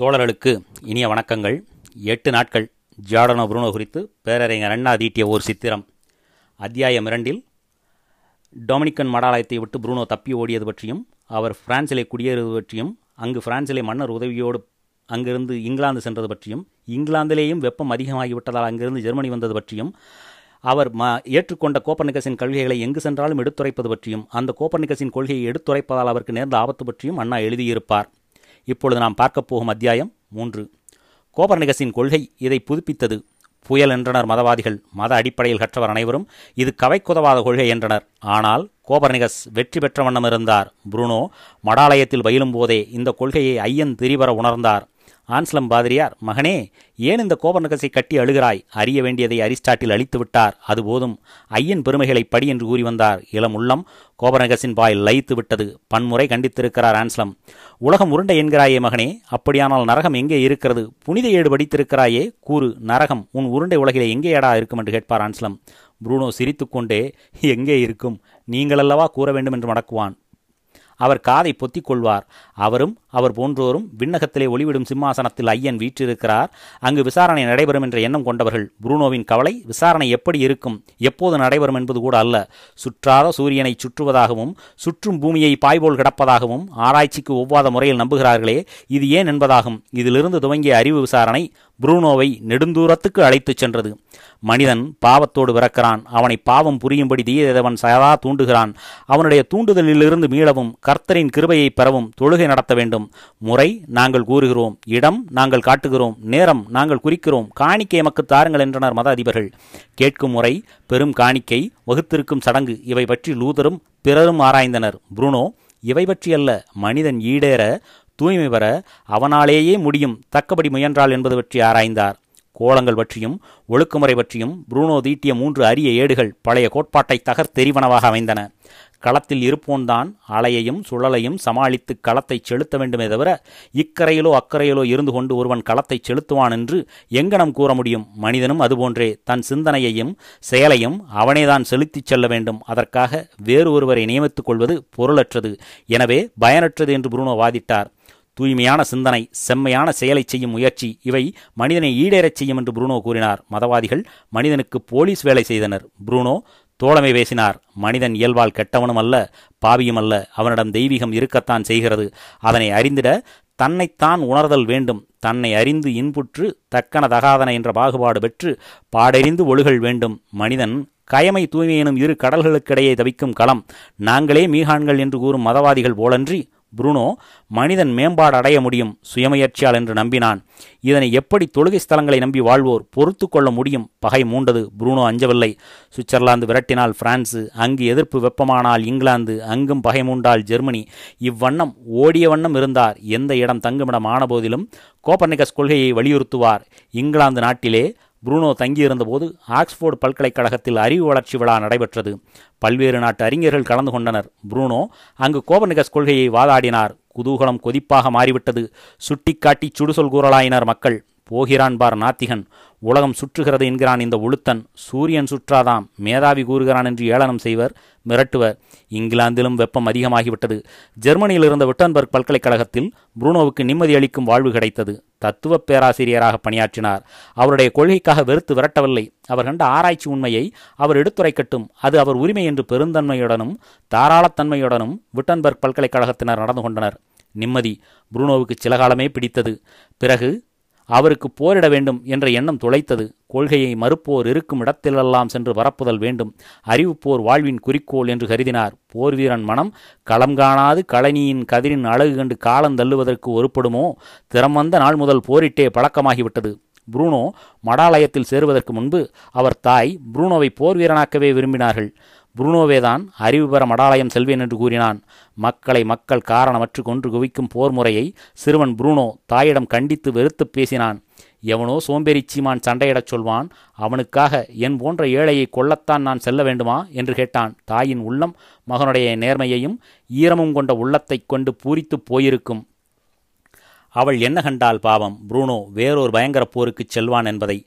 தோழர்களுக்கு இனிய வணக்கங்கள். எட்டு நாட்கள் ஜார்டனோ புருனோ குறித்து பேரறிஞர் அண்ணா தீட்டிய ஓர் சித்திரம். அத்தியாயம் இரண்டில் டொமினிக்கன் மடாலயத்தை விட்டு புருனோ தப்பி ஓடியது பற்றியும் அவர் பிரான்சிலே குடியேறுவது பற்றியும் அங்கு பிரான்சிலே மன்னர் உதவியோடு அங்கிருந்து இங்கிலாந்து சென்றது பற்றியும் இங்கிலாந்திலேயும் வெப்பம் அதிகமாகிவிட்டதால் அங்கிருந்து ஜெர்மனி வந்தது பற்றியும் அவர் ம ஏற்றுக்கொண்ட கோப்பர்னிகஸின் கொள்கைகளை எங்கு சென்றாலும் எடுத்துரைப்பது பற்றியும் அந்த கோப்பர்னிகஸின் கொள்கையை எடுத்துரைப்பதால் அவருக்கு நேர்ந்த ஆபத்து பற்றியும் அண்ணா எழுதியிருப்பார். இப்பொழுது நாம் பார்க்கப் போகும் அத்தியாயம் மூன்று. கோபர்னிகஸின் கொள்கை இதை புதுப்பித்தது. புயல் என்றனர் மதவாதிகள். மத அடிப்படையில் கற்றவர் அனைவரும் இது கவைக்குதவாத கொள்கை என்றனர். ஆனால் கோபர்னிகஸ் வெற்றி பெற்ற வண்ணம் இருந்தார். புருனோ மடாலயத்தில் பயிலும் போதே இந்த கொள்கையை ஐயன் திரிவர உணர்ந்தார். ஆன்ஸ்லம் பாதிரியார் மகனே ஏன் இந்த கோபர்நகசை கட்டி அழுகிறாய்? அறிய வேண்டியதை அரிஸ்டாட்டில் அழித்து விட்டார். அது போதும். ஐயன் பெருமைகளை படி என்று கூறி வந்தார். இளம் உள்ளம் கோபர்நகசின் பாய் லயித்து விட்டது. பன்முறை கண்டித்திருக்கிறார் ஆன்ஸ்லம். உலகம் உருண்டை என்கிறாயே மகனே அப்படியானால் நரகம் எங்கே இருக்கிறது? புனித ஏடு படித்திருக்கிறாயே? கூறு நரகம் உன் உருண்டை உலகிலே எங்கேயடா இருக்கும்? என்று கேட்பார் ஆன்ஸ்லம். புரூனோ சிரித்துக்கொண்டே எங்கே இருக்கும்? நீங்களல்லவா கூற வேண்டும் என்று மடக்குவான். அவர் காதை பொத்திக் கொள்வார் அவரும் அவர் போன்றோரும் விண்ணகத்திலே ஒளிவிடும் சிம்மாசனத்தில் ஐயன் வீற்றிருக்கிறார். அங்கு விசாரணை நடைபெறும் என்ற எண்ணம் கொண்டவர்கள் புரூனோவின் கவலை விசாரணை எப்படி இருக்கும் எப்போது நடைபெறும் என்பது கூட அல்ல. சுற்றாத சூரியனை சுற்றுவதாகவும் சுற்றும் பூமியை பாய்போல் கிடப்பதாகவும் ஆராய்ச்சிக்கு ஒவ்வாத முறையில் நம்புகிறார்களே இது ஏன் என்பதாகும். இதிலிருந்து துவங்கிய அறிவு விசாரணை புரூனோவை நெடுந்தூரத்துக்கு அழைத்துச் சென்றது. மனிதன் பாவத்தோடு பிறக்கிறான் அவனை பாவம் புரியும்படி தீயதேவன் சதா தூண்டுகிறான். அவனுடைய தூண்டுதலிலிருந்து மீளவும் கர்த்தரின் கிருபையை பெறவும் தொழுகை நடத்த வேண்டும். முறை நாங்கள் கூறுகிறோம் இடம் நாங்கள் காட்டுகிறோம் நேரம் நாங்கள் குறிக்கிறோம். காணிக்கை எமக்கு தாருங்கள் என்றனர் மத அதிபர்கள். கேட்கும் முறை பெரும் காணிக்கை வகுத்திருக்கும் சடங்கு இவை பற்றி லூதரும் பிறரும் ஆராய்ந்தனர். புருனோ இவை பற்றியல்ல மனிதன் ஈடேற தூய்மை பெற அவனாலேயே முடியும். தக்கபடி முயன்றால் என்பது பற்றி ஆராய்ந்தார். கோலங்கள் பற்றியும் ஒழுக்குமுறை பற்றியும் புரூனோ தீட்டிய மூன்று அரிய ஏடுகள் பழைய கோட்பாட்டை தகர்த்தெறிவனவாக அமைந்தன. களத்தில் இருப்போன்தான் அலையையும் சுழலையும் சமாளித்து களத்தை செலுத்த வேண்டுமே தவிர இக்கரையிலோ அக்கறையிலோ இருந்து கொண்டு ஒருவன் களத்தை செலுத்துவான் என்று எங்கனம் கூற முடியும். மனிதனும் அதுபோன்றே தன் சிந்தனையையும் செயலையும் அவனேதான் செலுத்திச் செல்ல வேண்டும். அதற்காக வேறு ஒருவரை நியமித்துக் கொள்வது பொருளற்றது. எனவே பயனற்றது என்று புருணோ வாதிட்டார். தூய்மையான சிந்தனை செம்மையான செயலை செய்யும் முயற்சி இவை மனிதனை ஈடேறச் செய்யும் என்று புருனோ கூறினார். மதவாதிகள் மனிதனுக்கு போலீஸ் வேலை செய்தனர். புருனோ தோழமை பேசினார். மனிதன் இயல்பால் கெட்டவனும் அல்ல பாவியும் அல்ல. அவனிடம் தெய்வீகம் இருக்கத்தான் செய்கிறது. அதனை அறிந்திட தன்னைத்தான் உணர்தல் வேண்டும். தன்னை அறிந்து இன்புற்று தக்கன தகாதன என்ற பாகுபாடு பெற்று பாடறிந்து ஒழுகல் வேண்டும். மனிதன் கயமை தூய்மை எனும் இரு கடல்களுக்கிடையே தவிக்கும் களம். நாங்களே மீகான்கள் என்று கூறும் மதவாதிகள் போலன்றி புருனோ மனிதன் மேம்பாடு அடைய முடியும் சுயமுயற்சியால் என்று நம்பினான். இதனை எப்படி தொழுகை ஸ்தலங்களை நம்பி வாழ்வோர் பொறுத்து கொள்ள முடியும்? பகை மூண்டது புருனோ அஞ்சவில்லை. சுவிட்சர்லாந்து விரட்டினால் பிரான்சு அங்கு எதிர்ப்பு வெப்பமானால் இங்கிலாந்து அங்கும் பகை மூண்டால் ஜெர்மனி. இவ்வண்ணம் ஓடிய வண்ணம் இருந்தார். எந்த இடம் தங்குமிடம் ஆன போதிலும் கோப்பர்னிகஸ் கொள்கையை வலியுறுத்துவார். இங்கிலாந்து நாட்டிலே புரூனோ தங்கியிருந்தபோது ஆக்ஸ்போர்டு பல்கலைக்கழகத்தில் அறிவு வளர்ச்சி விழா நடைபெற்றது. பல்வேறு நாட்டு அறிஞர்கள் கலந்து கொண்டனர். புரூனோ அங்கு கோபனிகஸ் கொள்கையை வாதாடினார். குதூகலம் கொதிப்பாக மாறிவிட்டது. சுட்டிக்காட்டி சுடுசொல் கூறலாயினர் மக்கள். போகிறான் பார் நாத்திகன். உலகம் சுற்றுகிறது என்கிறான் இந்த உளுத்தன். சூரியன் சுற்றாதாம். மேதாவி கூறுகிறான் என்று ஏளனம் செய்வர் மிரட்டுவர். இங்கிலாந்திலும் வெப்பம் அதிகமாகிவிட்டது. ஜெர்மனியில் இருந்த விட்டன்பர்க் பல்கலைக்கழகத்தில் புரூனோவுக்கு நிம்மதி அளிக்கும் வாழ்வு கிடைத்தது. தத்துவ பேராசிரியராக பணியாற்றினார். அவருடைய கொள்கைக்காக வெறுத்து விரட்டவில்லை. அவர் கண்ட ஆராய்ச்சி உண்மையை அவர் எடுத்துரைக்கட்டும். அது அவர் உரிமை என்று பெருந்தன்மையுடனும் தாராளத்தன்மையுடனும் விட்டன்பர்க் பல்கலைக்கழகத்தினர் நடந்து கொண்டனர். நிம்மதி புரூனோவுக்கு சில காலமே பிடித்தது. பிறகு அவருக்கு போரிட வேண்டும் என்ற எண்ணம் துளைத்தது கொள்கையை மறுப்போர் இருக்கும் இடத்திலெல்லாம் சென்று பரப்புதல் வேண்டும். அறிவுப்போர் வாழ்வின் குறிக்கோள் என்று கருதினார். போர் வீரன் மனம் களம் காணாது களனியின் கதிரின் அழகு கண்டு காலம் தள்ளுவதற்கு ஒருப்படுமோ? திறம் வந்த நாள் முதல் போரிட்டே பழக்கமாகிவிட்டது. புரூனோ மடாலயத்தில் சேருவதற்கு முன்பு அவர் தாய் புரூனோவை போர் வீரனாக்கவே விரும்பினார்கள். புருனோவேதான் அறிவு பெற மடாலயம் செல்வேன் என்று கூறினான். மக்களை மக்கள் காரணமற்று கொன்று குவிக்கும் போர் முறையை சிறுவன் புருனோ தாயிடம் கண்டித்து வெறுத்து பேசினான். எவனோ சோம்பேறி சீமான் சண்டையிடச் சொல்வான் அவனுக்காக என் போன்ற ஏழையை கொல்லத்தான் நான் செல்ல வேண்டுமா? என்று கேட்டான். தாயின் உள்ளம் மகனுடைய நேர்மையையும் ஈரமும் கொண்ட உள்ளத்தைக் கொண்டு பூரித்துப் போயிருக்கும். அவள் என்ன கண்டால் பாவம்? புரூனோ வேறொரு பயங்கர போருக்குச் செல்வான் என்பதை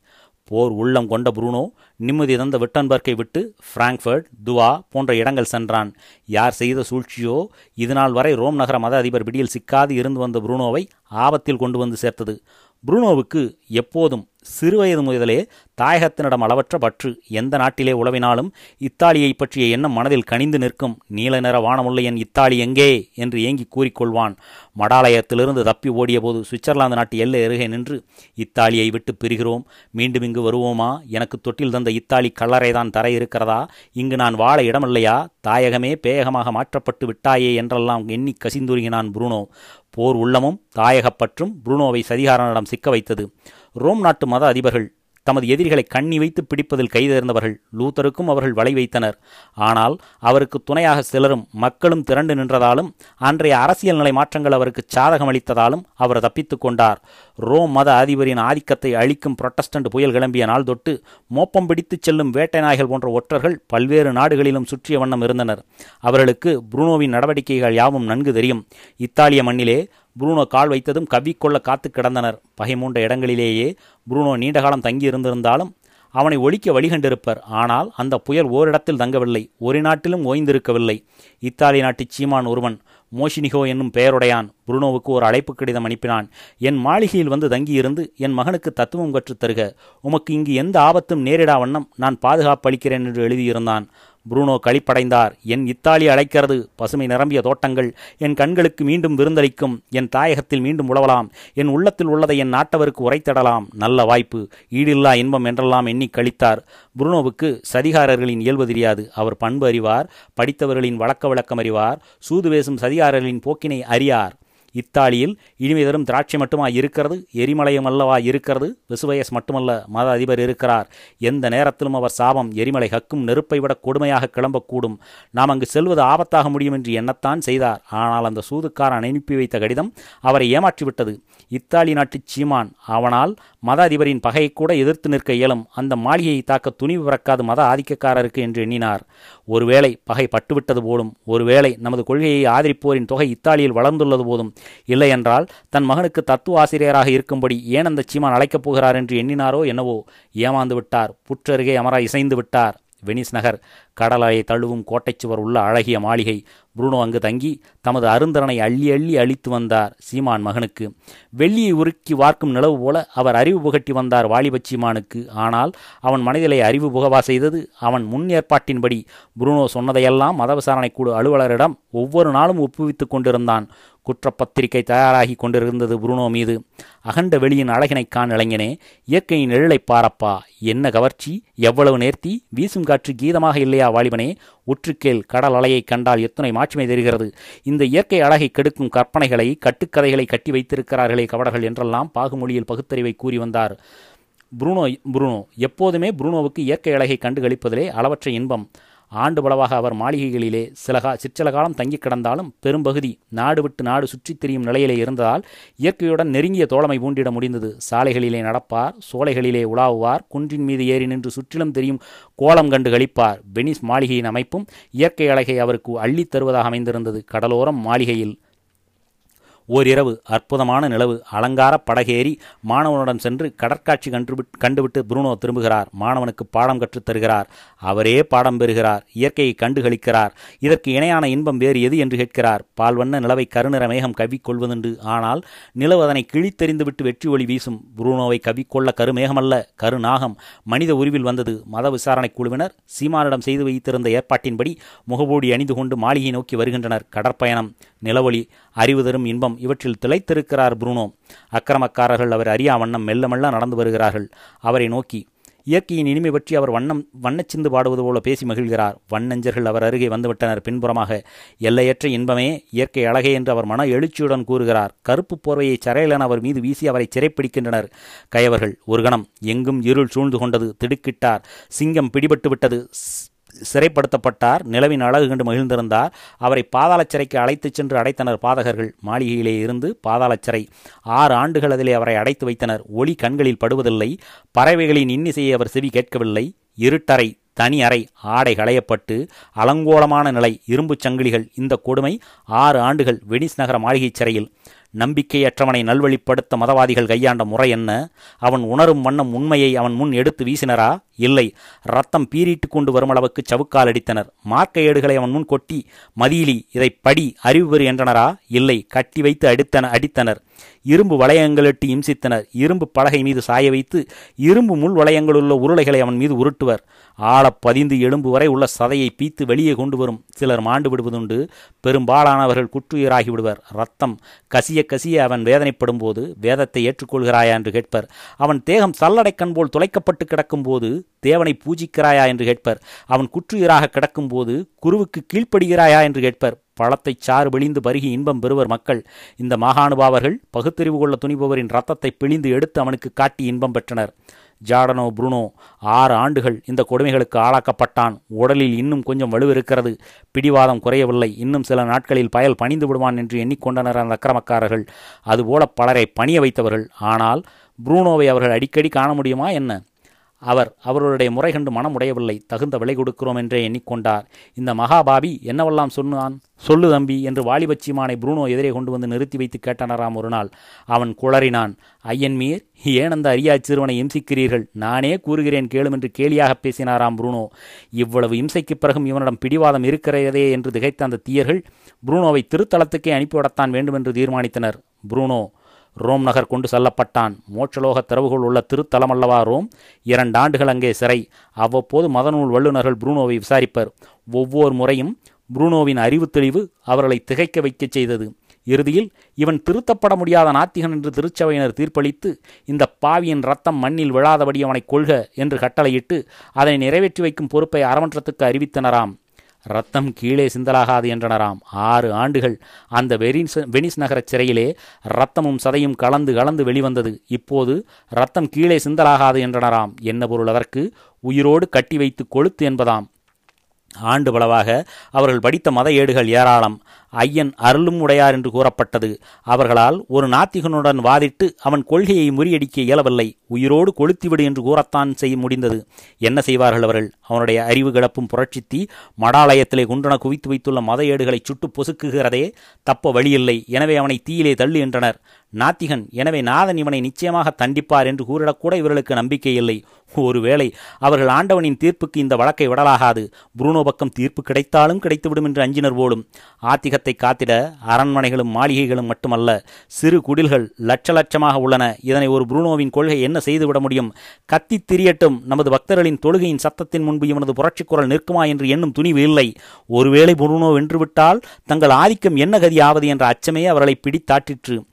போர் உள்ளம் கொண்ட புரூனோ நிம்மதி தந்த விட்டன்பர்க்கை விட்டு பிராங்க்ஃபர்ட் துவா போன்ற இடங்கள் சென்றான். யார் செய்த சூழ்ச்சியோ இதுநாள் வரை ரோம் நகர மத அதிபர் பிடியில் சிக்காது இருந்து வந்த புரூனோவை ஆபத்தில் கொண்டு வந்து சேர்த்தது. புரூனோவுக்கு எப்போதும் சிறுவயது முதலே தாயகத்தினிடம் அளவற்ற பற்று. எந்த நாட்டிலே உழவினாலும் இத்தாலியை பற்றிய எண்ணம் மனதில் கனிந்து நிற்கும். நீல நிற வானமுள்ள என் இத்தாலி எங்கே? என்று ஏங்கி கூறிக்கொள்வான். மடாலயத்திலிருந்து தப்பி ஓடியபோது சுவிட்சர்லாந்து நாட்டு எல்லை அருகே நின்று இத்தாலியை விட்டு பிரிகிறோம். மீண்டும் இங்கு வருவோமா? எனக்கு தொட்டில் தந்த இத்தாலி கல்லறைதான் தர இருக்கிறதா? இங்கு நான் வாழ இடமில்லையா? தாயகமே பேயகமாக மாற்றப்பட்டு விட்டாயே என்றெல்லாம் எண்ணி கசிந்துருகினான் புருனோ. போர் உள்ளமும் தாயகப்பற்றும் புருனோவை சதிகாரனிடம் சிக்க வைத்தது. ரோம் நாட்டு மத அதிபர்கள் தமது எதிரிகளை கண்ணி வைத்து பிடிப்பதில் கைதேர்ந்தவர்கள் லூத்தருக்கும் அவர்கள் வலை வைத்தனர். ஆனால் அவருக்கு துணையாக சிலரும் மக்களும் திரண்டு நின்றதாலும் அன்றைய அரசியல் நிலை மாற்றங்கள் அவருக்கு சாதகம் அளித்ததாலும் அவர் தப்பித்துக் கொண்டார். ரோம் மத அதிபரின் ஆதிக்கத்தை அழிக்கும் புரொட்டஸ்டன்ட் புயல் கிளம்பிய நாள் தொட்டு மோப்பம் பிடித்துச் செல்லும் வேட்டை நாய்கள் போன்ற ஒற்றர்கள் பல்வேறு நாடுகளிலும் சுற்றிய வண்ணம் இருந்தனர். அவர்களுக்கு புருனோவின் நடவடிக்கைகள் யாவும் நன்கு தெரியும். இத்தாலிய மண்ணிலே புரூனோ கால் வைத்ததும் கவ்விக்கொள்ள காத்து கிடந்தனர். பகை இடங்களிலேயே புரூனோ நீண்டகாலம் தங்கியிருந்திருந்தாலும் அவனை ஒழிக்க வழிகண்டிருப்பர். ஆனால் அந்த புயல் ஓரிடத்தில் தங்கவில்லை ஒரு நாட்டிலும் ஓய்ந்திருக்கவில்லை. இத்தாலி நாட்டு சீமான் ஒருவன் மோஷினிகோ என்னும் பெயருடையான் புருனோவுக்கு ஒரு அழைப்பு கடிதம் அனுப்பினான். என் மாளிகையில் வந்து தங்கியிருந்து என் மகனுக்கு தத்துவம் கற்றுத் தருக உமக்கு இங்கு எந்த ஆபத்தும் நேரிடா வண்ணம் நான் பாதுகாப்பு அளிக்கிறேன் என்று எழுதியிருந்தான். புரூனோ களிப்படைந்தார் என் இத்தாலி அழைக்கிறது பசுமை நிரம்பிய தோட்டங்கள். என் கண்களுக்கு மீண்டும் விருந்தளிக்கும். என் தாயகத்தில் மீண்டும் உழவலாம். என் உள்ளத்தில் உள்ளதை என் நாட்டவருக்கு உரைத்திடலாம். நல்ல வாய்ப்பு. ஈடில்லா இன்பம் என்றெல்லாம் எண்ணி கழித்தார். புருனோவுக்கு சதிகாரர்களின் இயல்பு தெரியாது. அவர் பண்பு அறிவார். படித்தவர்களின் வழக்க விளக்கம் அறிவார். சூது பேசும் சதிகாரர்களின் போக்கினை அறியார். இத்தாலியில் இனிமே தரும் திராட்சை மட்டுமா இருக்கிறது? எரிமலையும் அல்லவா இருக்கிறது? விசுவயஸ் மட்டுமல்ல மத அதிபர் இருக்கிறார். எந்த நேரத்திலும் அவர் சாபம் எரிமலை ஹக்கும் நெருப்பை விட கொடுமையாக கிளம்பக்கூடும். நாம் அங்கு செல்வது ஆபத்தாக முடியும் என்று எண்ணத்தான் செய்தார். ஆனால் அந்த சூதுக்காரன் அனுப்பி வைத்த கடிதம் அவரை ஏமாற்றிவிட்டது. இத்தாலி நாட்டு சீமான் அவனால் மத அதிபரின் பகையை கூட எதிர்த்து நிற்க இயலும். அந்த மாளிகையை தாக்க துணிவு பிறக்காது மத ஆதிக்கக்காரருக்கு என்று எண்ணினார். ஒருவேளை பகை பட்டுவிட்டது போலும் ஒருவேளை நமது கொள்கையை ஆதரிப்போரின் தொகை இத்தாலியில் வளர்ந்துள்ளது போதும் இல்லையென்றால் தன் மகனுக்கு தத்துவ ஆசிரியராக இருக்கும்படி ஏன் அந்த சீமான் அழைக்கப் போகிறார் என்று எண்ணினாரோ என்னவோ? ஏமாந்து விட்டார். புற்றருகே அமரா இசைந்து விட்டார். வெனிஸ் நகர் கடலையை தழுவும் கோட்டைச்சுவர் உள்ள அழகிய மாளிகை. புருனோ அங்கு தங்கி தமது அருந்தரனை அள்ளி அள்ளி அழித்து வந்தார் சீமான் மகனுக்கு. வெள்ளியை உருக்கி வார்க்கும் நிலவு போல அவர் அறிவு புகட்டி வந்தார் வாலிப சீமானுக்கு. ஆனால் அவன் மனதிலே அறிவு புகவா செய்தது அவன் முன் ஏற்பாட்டின்படி. புருனோ சொன்னதையெல்லாம் மத விசாரணை குழு அலுவலரிடம் ஒவ்வொரு நாளும் ஒப்புவித்துக் கொண்டிருந்தான். குற்றப்பத்திரிகை தயாராகி கொண்டிருந்தது புருனோ மீது. அகண்ட வெளியின் அழகினை காண் இளைஞனே இயற்கையின் நிழலை பாரப்பா. என்ன கவர்ச்சி? எவ்வளவு நேர்த்தி? வீசும் காற்று கீதமாக இல்லையா வாலிபனே? உற்றுக்கேல் கடல் அலையை கண்டால் எத்தனை மாட்சிமை தெரிகிறது? இந்த இந்த இயற்கை அழகை கெடுக்கும் கற்பனைகளை கட்டுக்கதைகளை கட்டி வைத்திருக்கிறார்களே கவடர்கள் என்றெல்லாம் பாகுமொழியில் பகுத்தறிவை கூறி வந்தார். புருனோ புருனோ எப்போதுமே புருனோவுக்கு இயற்கை அழகை கண்டுகளிப்பதிலே அளவற்ற இன்பம். ஆண்டு பலவாக அவர் மாளிகைகளிலே சில கா சிற்சில காலம் தங்கி கிடந்தாலும் பெரும்பகுதி நாடு விட்டு நாடு சுற்றித் திரியும் நிலையிலே இருந்ததால் இயற்கையுடன் நெருங்கிய தோழமை பூண்டிட முடிந்தது. சாலைகளிலே நடப்பார் சோலைகளிலே உலாவுவார் குன்றின் மீது ஏறி நின்று சுற்றிலும் தெரியும் கோலம் கண்டு கழிப்பார் வெனிஸ் மாளிகையின் அமைப்பும் இயற்கை அழகை அவருக்கு அள்ளித் தருவதாக அமைந்திருந்தது. கடலோரம் மாளிகையில் ஓரிரவு அற்புதமான நிலவு. அலங்கார படகேறி மாணவனுடன் சென்று கடற்காட்சி கண்டு கண்டுவிட்டு புருணோ திரும்புகிறார். மாணவனுக்கு பாடம் கற்றுத் தருகிறார். அவரே பாடம் பெறுகிறார். இயற்கையை கண்டுகளிக்கிறார். இதற்கு இணையான இன்பம் வேறு எது என்று கேட்கிறார். பால்வண்ண நிலவை கருநிற மேகம் கவ்விக்கொள்வதுண்டு ஆனால் நிலவு அதனை கிழித்தெறிந்துவிட்டு வெற்றி ஒளி வீசும். புருணோவை கவ்விக்கொள்ள கருமேகமல்ல கருநாகம் மனித உருவில் வந்தது. மத விசாரணை குழுவினர் சீமானிடம் செய்து வைத்திருந்த ஏற்பாட்டின்படி முகபூடி அணிந்து கொண்டு மாளிகை நோக்கி வருகின்றனர். கடற்பயணம். நிலவொளி. அறிவு தரும் இன்பம். இவற்றில் திளைத்திருக்கிறார் புருனோ. அக்கிரமக்காரர்கள் அவர் அறியா வண்ணம் மெல்ல மெல்ல நடந்து வருகிறார்கள். அவரை நோக்கி இயற்கையின் இனிமை பற்றி அவர் வண்ணம் வண்ணச்சிந்து பாடுவது போல பேசி மகிழ்கிறார். வண்ணஞ்சர்கள் அவர் அருகே வந்துவிட்டனர். பின்புறமாக எல்லையற்ற இன்பமே இயற்கை அழகே என்று அவர் மன எழுச்சியுடன் கூறுகிறார். கருப்பு போர்வையை சரையலன் அவர் மீது வீசி அவரை சிறைப்பிடிக்கின்றனர். கயவர்கள் ஒரு கணம் எங்கும் இருள் சூழ்ந்து கொண்டது திடுக்கிட்டார். சிங்கம் பிடிபட்டு விட்டது. சிறைப்படுத்தப்பட்டார் நிலவின் அழகு கண்டு மகிழ்ந்திருந்தார். அவரை பாதாள சிறைக்கு அழைத்துச் சென்று அடைத்தனர் பாதகர்கள். மாளிகையிலே இருந்து பாதாள சிறை. ஆறு ஆண்டுகள் அதிலே அவரை அடைத்து வைத்தனர். ஒளி கண்களில் படுவதில்லை. பறவைகளின் இன்னிசையை அவர் செவி கேட்கவில்லை. இருட்டறை தனி அறை ஆடை களையப்பட்டு அலங்கோலமான நிலை. இரும்புச் சங்கிலிகள். இந்த கொடுமை ஆறு ஆண்டுகள் வெனிஸ் நகர மாளிகை சிறையில். நம்பிக்கையற்றவனை நல்வழிப்படுத்த மதவாதிகள் கையாண்ட முறை என்ன? அவன் உணரும் வண்ணம் உண்மையை அவன் முன் எடுத்து வீசினரா? இல்லை. ரத்தம் பீறிட்டு கொண்டு வரும் அளவுக்கு சவுக்கால் அடித்தனர். மார்க்க ஏடுகளை அவன் முன் கொட்டி மதியிலி இதை படி அறிவு பெறு என்றனரா? இல்லை. கட்டி வைத்து அடித்தன அடித்தனர். இரும்பு வளையங்களிட்டு இம்சித்தனர். இரும்பு பலகை மீது சாய வைத்து இரும்பு முள் வளையங்களுள்ள உருளைகளை அவன் மீது உருட்டுவர். ஆழப் பதிந்து எலும்பு வரை உள்ள சதையை பீத்து வெளியே கொண்டு வரும். சிலர் மாண்டு விடுவதுண்டு. பெரும்பாலானவர்கள் குற்றுயிராகி விடுவர் ரத்தம் கசிய கசிய அவன் வேதனைப்படும் போது வேதத்தை ஏற்றுக்கொள்கிறாயா? என்று கேட்பர். அவன் தேகம் சல்லடைக்கண் போல் துளைக்கப்பட்டு கிடக்கும்போது தேவனை பூஜிக்கிறாயா என்று கேட்பர். அவன் குற்றுயிராக கிடக்கும்போது குருவுக்கு கீழ்ப்படுகிறாயா என்று கேட்பர். பழத்தை சாறு விழிந்து பருகி இன்பம் பெறுவர் மக்கள். இந்த மகானுபாவர்கள் பகுத்தறிவு கொள்ள துணிபவரின் ரத்தத்தை பிழிந்து எடுத்து அவனுக்கு காட்டி இன்பம் பெற்றனர். ஜாடனோ புருனோ ஆறு ஆண்டுகள் இந்த கொடுமைகளுக்கு ஆளாக்கப்பட்டான். உடலில் இன்னும் கொஞ்சம் வலுவிருக்கிறது பிடிவாதம் குறையவில்லை. இன்னும் சில நாட்களில் பயல் பணிந்து விடுவான் என்று எண்ணிக்கொண்டனர் அந்த அக்கிரமக்காரர்கள். அதுபோல பலரை பணிய வைத்தவர்கள். ஆனால் புரூனோவை அவர்கள் அடிக்கடி காண முடியுமா என்ன? அவர் அவர்களுடைய முறை கண்டு மனம் உடையவில்லை தகுந்த விலை கொடுக்கிறோம் என்றே எண்ணிக்கொண்டார். இந்த மகாபாபி என்னவெல்லாம் சொன்னான்? சொல்லு தம்பி என்று வாலிபச்சிமானை புரூனோ எதிரே கொண்டு வந்து நிறுத்தி வைத்து கேட்டனராம் ஒரு நாள் அவன் குளறினான். ஐயன் மீர் ஏன் அந்த அரியா சிறுவனை இம்சிக்கிறீர்கள்? நானே கூறுகிறேன் கேளும் என்று கேலியாக பேசினாராம் புரூனோ. இவ்வளவு இம்சைக்கு பிறகும் இவனிடம் பிடிவாதம் இருக்கிறதே என்று திகைத்த அந்த தீயர்கள் புரூனோவை திருத்தலத்துக்கே அனுப்பிவிடத்தான் வேண்டுமென்று தீர்மானித்தனர். புரூனோ ரோம் நகர் கொண்டு செல்லப்பட்டான். மோட்சலோக திறவுகள் உள்ள திருத்தலம் அல்லவா ரோம் இரண்டு ஆண்டுகள் அங்கே சிறை. அவ்வப்போது மதநூல் வல்லுநர்கள் புரூனோவை விசாரிப்பர். ஒவ்வொரு முறையும் புரூனோவின் அறிவு தெளிவு அவர்களை திகைக்க வைக்கச் செய்தது. இறுதியில் இவன் திருத்தப்பட முடியாத நாத்திகன் என்று திருச்சபையினர் தீர்ப்பளித்து இந்த பாவியின் ரத்தம் மண்ணில் விழாதபடி அவனை கொள்க என்று கட்டளையிட்டு அதனை நிறைவேற்றி வைக்கும் பொறுப்பை அறமன்றத்துக்கு அறிவித்தனராம். ரத்தம் கீழே சிந்தலாகாது என்றனராம். ஆறு ஆண்டுகள் அந்த வெரின்ஸ் வெனிஸ் நகரச் சிறையிலே ரத்தமும் சதையும் கலந்து கலந்து வெளிவந்தது. இப்போது ரத்தம் கீழே சிந்தலாகாது என்றனராம். என்ன பொருள் அதற்கு? உயிரோடு கட்டி வைத்து கொளுத்து என்பதாம். ஆண்டு பலவாக அவர்கள் படித்த மத ஏடுகள் ஏராளம். ஐயன் அருளும் உடையார் என்று கூறப்பட்டது. அவர்களால் ஒரு நாத்திகனுடன் வாதிட்டு அவன் கொள்கையை முறியடிக்க இயலவில்லை. உயிரோடு கொளுத்திவிடு என்று கூறத்தான் செய்ய முடிந்தது. என்ன செய்வார்கள் அவர்கள்? அவனுடைய அறிவு கிடப்பும் புரட்சித்தி மடாலயத்திலே குண்டன குவித்து வைத்துள்ள மத ஏடுகளை சுட்டு பொசுக்குகிறதே தப்ப வழியில்லை. எனவே அவனை தீயிலே தள்ளு என்றனர். நாத்திகன் எனவே நாதன் இவனை நிச்சயமாக தண்டிப்பார் என்று கூறிடக்கூட இவர்களுக்கு நம்பிக்கை இல்லை. ஒருவேளை அவர்கள் ஆண்டவனின் தீர்ப்புக்கு இந்த வழக்கை விடலாகாது. புரூனோ பக்கம் தீர்ப்பு கிடைத்தாலும் கிடைத்துவிடும் என்று அஞ்சினர் போலும். ஆத்திகத்தை காத்திட அரண்மனைகளும் மாளிகைகளும் மட்டுமல்ல சிறு குடில்கள் லட்ச லட்சமாக உள்ளன. இதனை ஒரு புரூனோவின் கொள்கை என்ன செய்துவிட முடியும்? கத்தி திரியட்டும். நமது பக்தர்களின் தொழுகையின் சத்தத்தின் முன்பு இவனது புரட்சிக்குரல் நிற்குமா என்று எண்ணும் துணிவு இல்லை. ஒருவேளை புரூனோ வென்றுவிட்டால் தங்கள் ஆதிக்கம் என்ன கதியாவது என்ற அச்சமே அவர்களை பிடித்தாட்டிற்று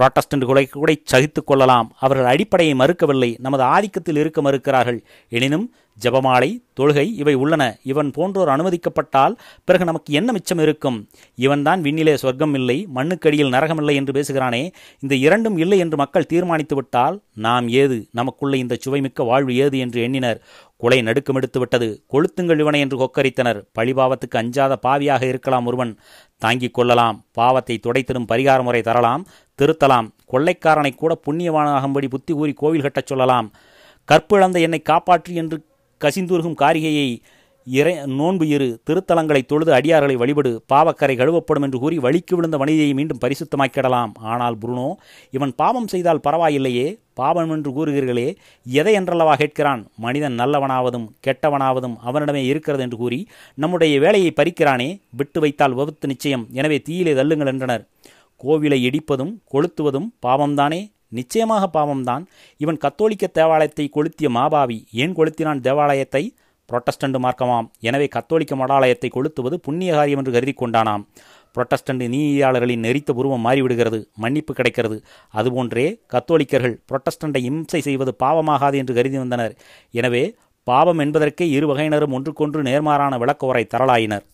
புராட்டஸ்டன்ட்களை கூட சகித்துக் கொள்ளலாம். அவர்கள் அடிப்படையை மறுக்கவில்லை. நமது ஆதிக்கத்தில் இருக்க மறுக்கிறார்கள். எனினும் ஜபமாலை தொழுகை இவை உள்ளன. இவன் போன்றோர் அனுமதிக்கப்பட்டால் பிறகு நமக்கு என்ன மிச்சம் இருக்கும்? இவன்தான் விண்ணிலே சொர்க்கம் இல்லை மண்ணுக்கடியில் நரகமில்லை என்று பேசுகிறானே. இந்த இரண்டும் இல்லை என்று மக்கள் தீர்மானித்து விட்டால் நாம் ஏது? நமக்குள்ள இந்த சுவைமிக்க வாழ்வு ஏது? என்று எண்ணினர். கொலை நடுக்கமெடுத்து விட்டது கொளுத்துங்கள் இவனை என்று கொக்கரித்தனர். பழிபாவத்துக்கு அஞ்சாத பாவியாக இருக்கலாம் ஒருவன். தாங்கிக் கொள்ளலாம். பாவத்தை துடைத்திடும் பரிகார முறை தரலாம். திருத்தலாம். கொள்ளைக்காரனை கூட புண்ணியவானாகும்படி புத்தி கூறி கோவில் கட்டச் சொல்லலாம். கற்பிழந்த என்னை காப்பாற்றி என்று கசிந்துருகும் காரிகையை இறை நோன்பு இரு திருத்தலங்களை தொழுது அடியார்களை வழிபடு பாவக்கரை கழுவப்படும் என்று கூறி வழிக்கு விழுந்த மனிதையை மீண்டும் பரிசுத்தமாக்கிடலாம். ஆனால் புருனோ இவன் பாவம் செய்தால் பரவாயில்லையே பாவம் என்று கூறுகிறீர்களே எதை என்றல்லவா கேட்கிறான்? மனிதன் நல்லவனாவதும் கெட்டவனாவதும் அவனிடமே இருக்கிறது என்று கூறி நம்முடைய வேலையை பறிக்கிறானே விட்டு வைத்தால் விபத்து நிச்சயம் எனவே தீயிலே தள்ளுங்கள் என்றனர். கோவிலை இடிப்பதும் கொளுத்துவதும் பாவம்தானே? நிச்சயமாக பாவம்தான். இவன் கத்தோலிக்க தேவாலயத்தை கொளுத்திய மாபாவி ஏன் கொளுத்தினான் தேவாலயத்தை? புரொட்டஸ்டண்ட் மார்க்கமாம். எனவே கத்தோலிக்க மடாலயத்தை கொளுத்துவது புண்ணிய காரியம் என்று கருதி கொண்டானாம். புரொட்டஸ்டண்ட் நீதியாளர்களின் நெறித்த உருவம் மாறிவிடுகிறது மன்னிப்பு கிடைக்கிறது. அதுபோன்றே கத்தோலிக்கர்கள் புரொட்டஸ்டண்டை இம்சை செய்வது பாவமாகாது என்று கருதி வந்தனர். எனவே பாவம் என்பதற்கே இரு வகையினரும் ஒன்றுக்கொன்று நேர்மாறான விளக்க உரை தரலாயினர்.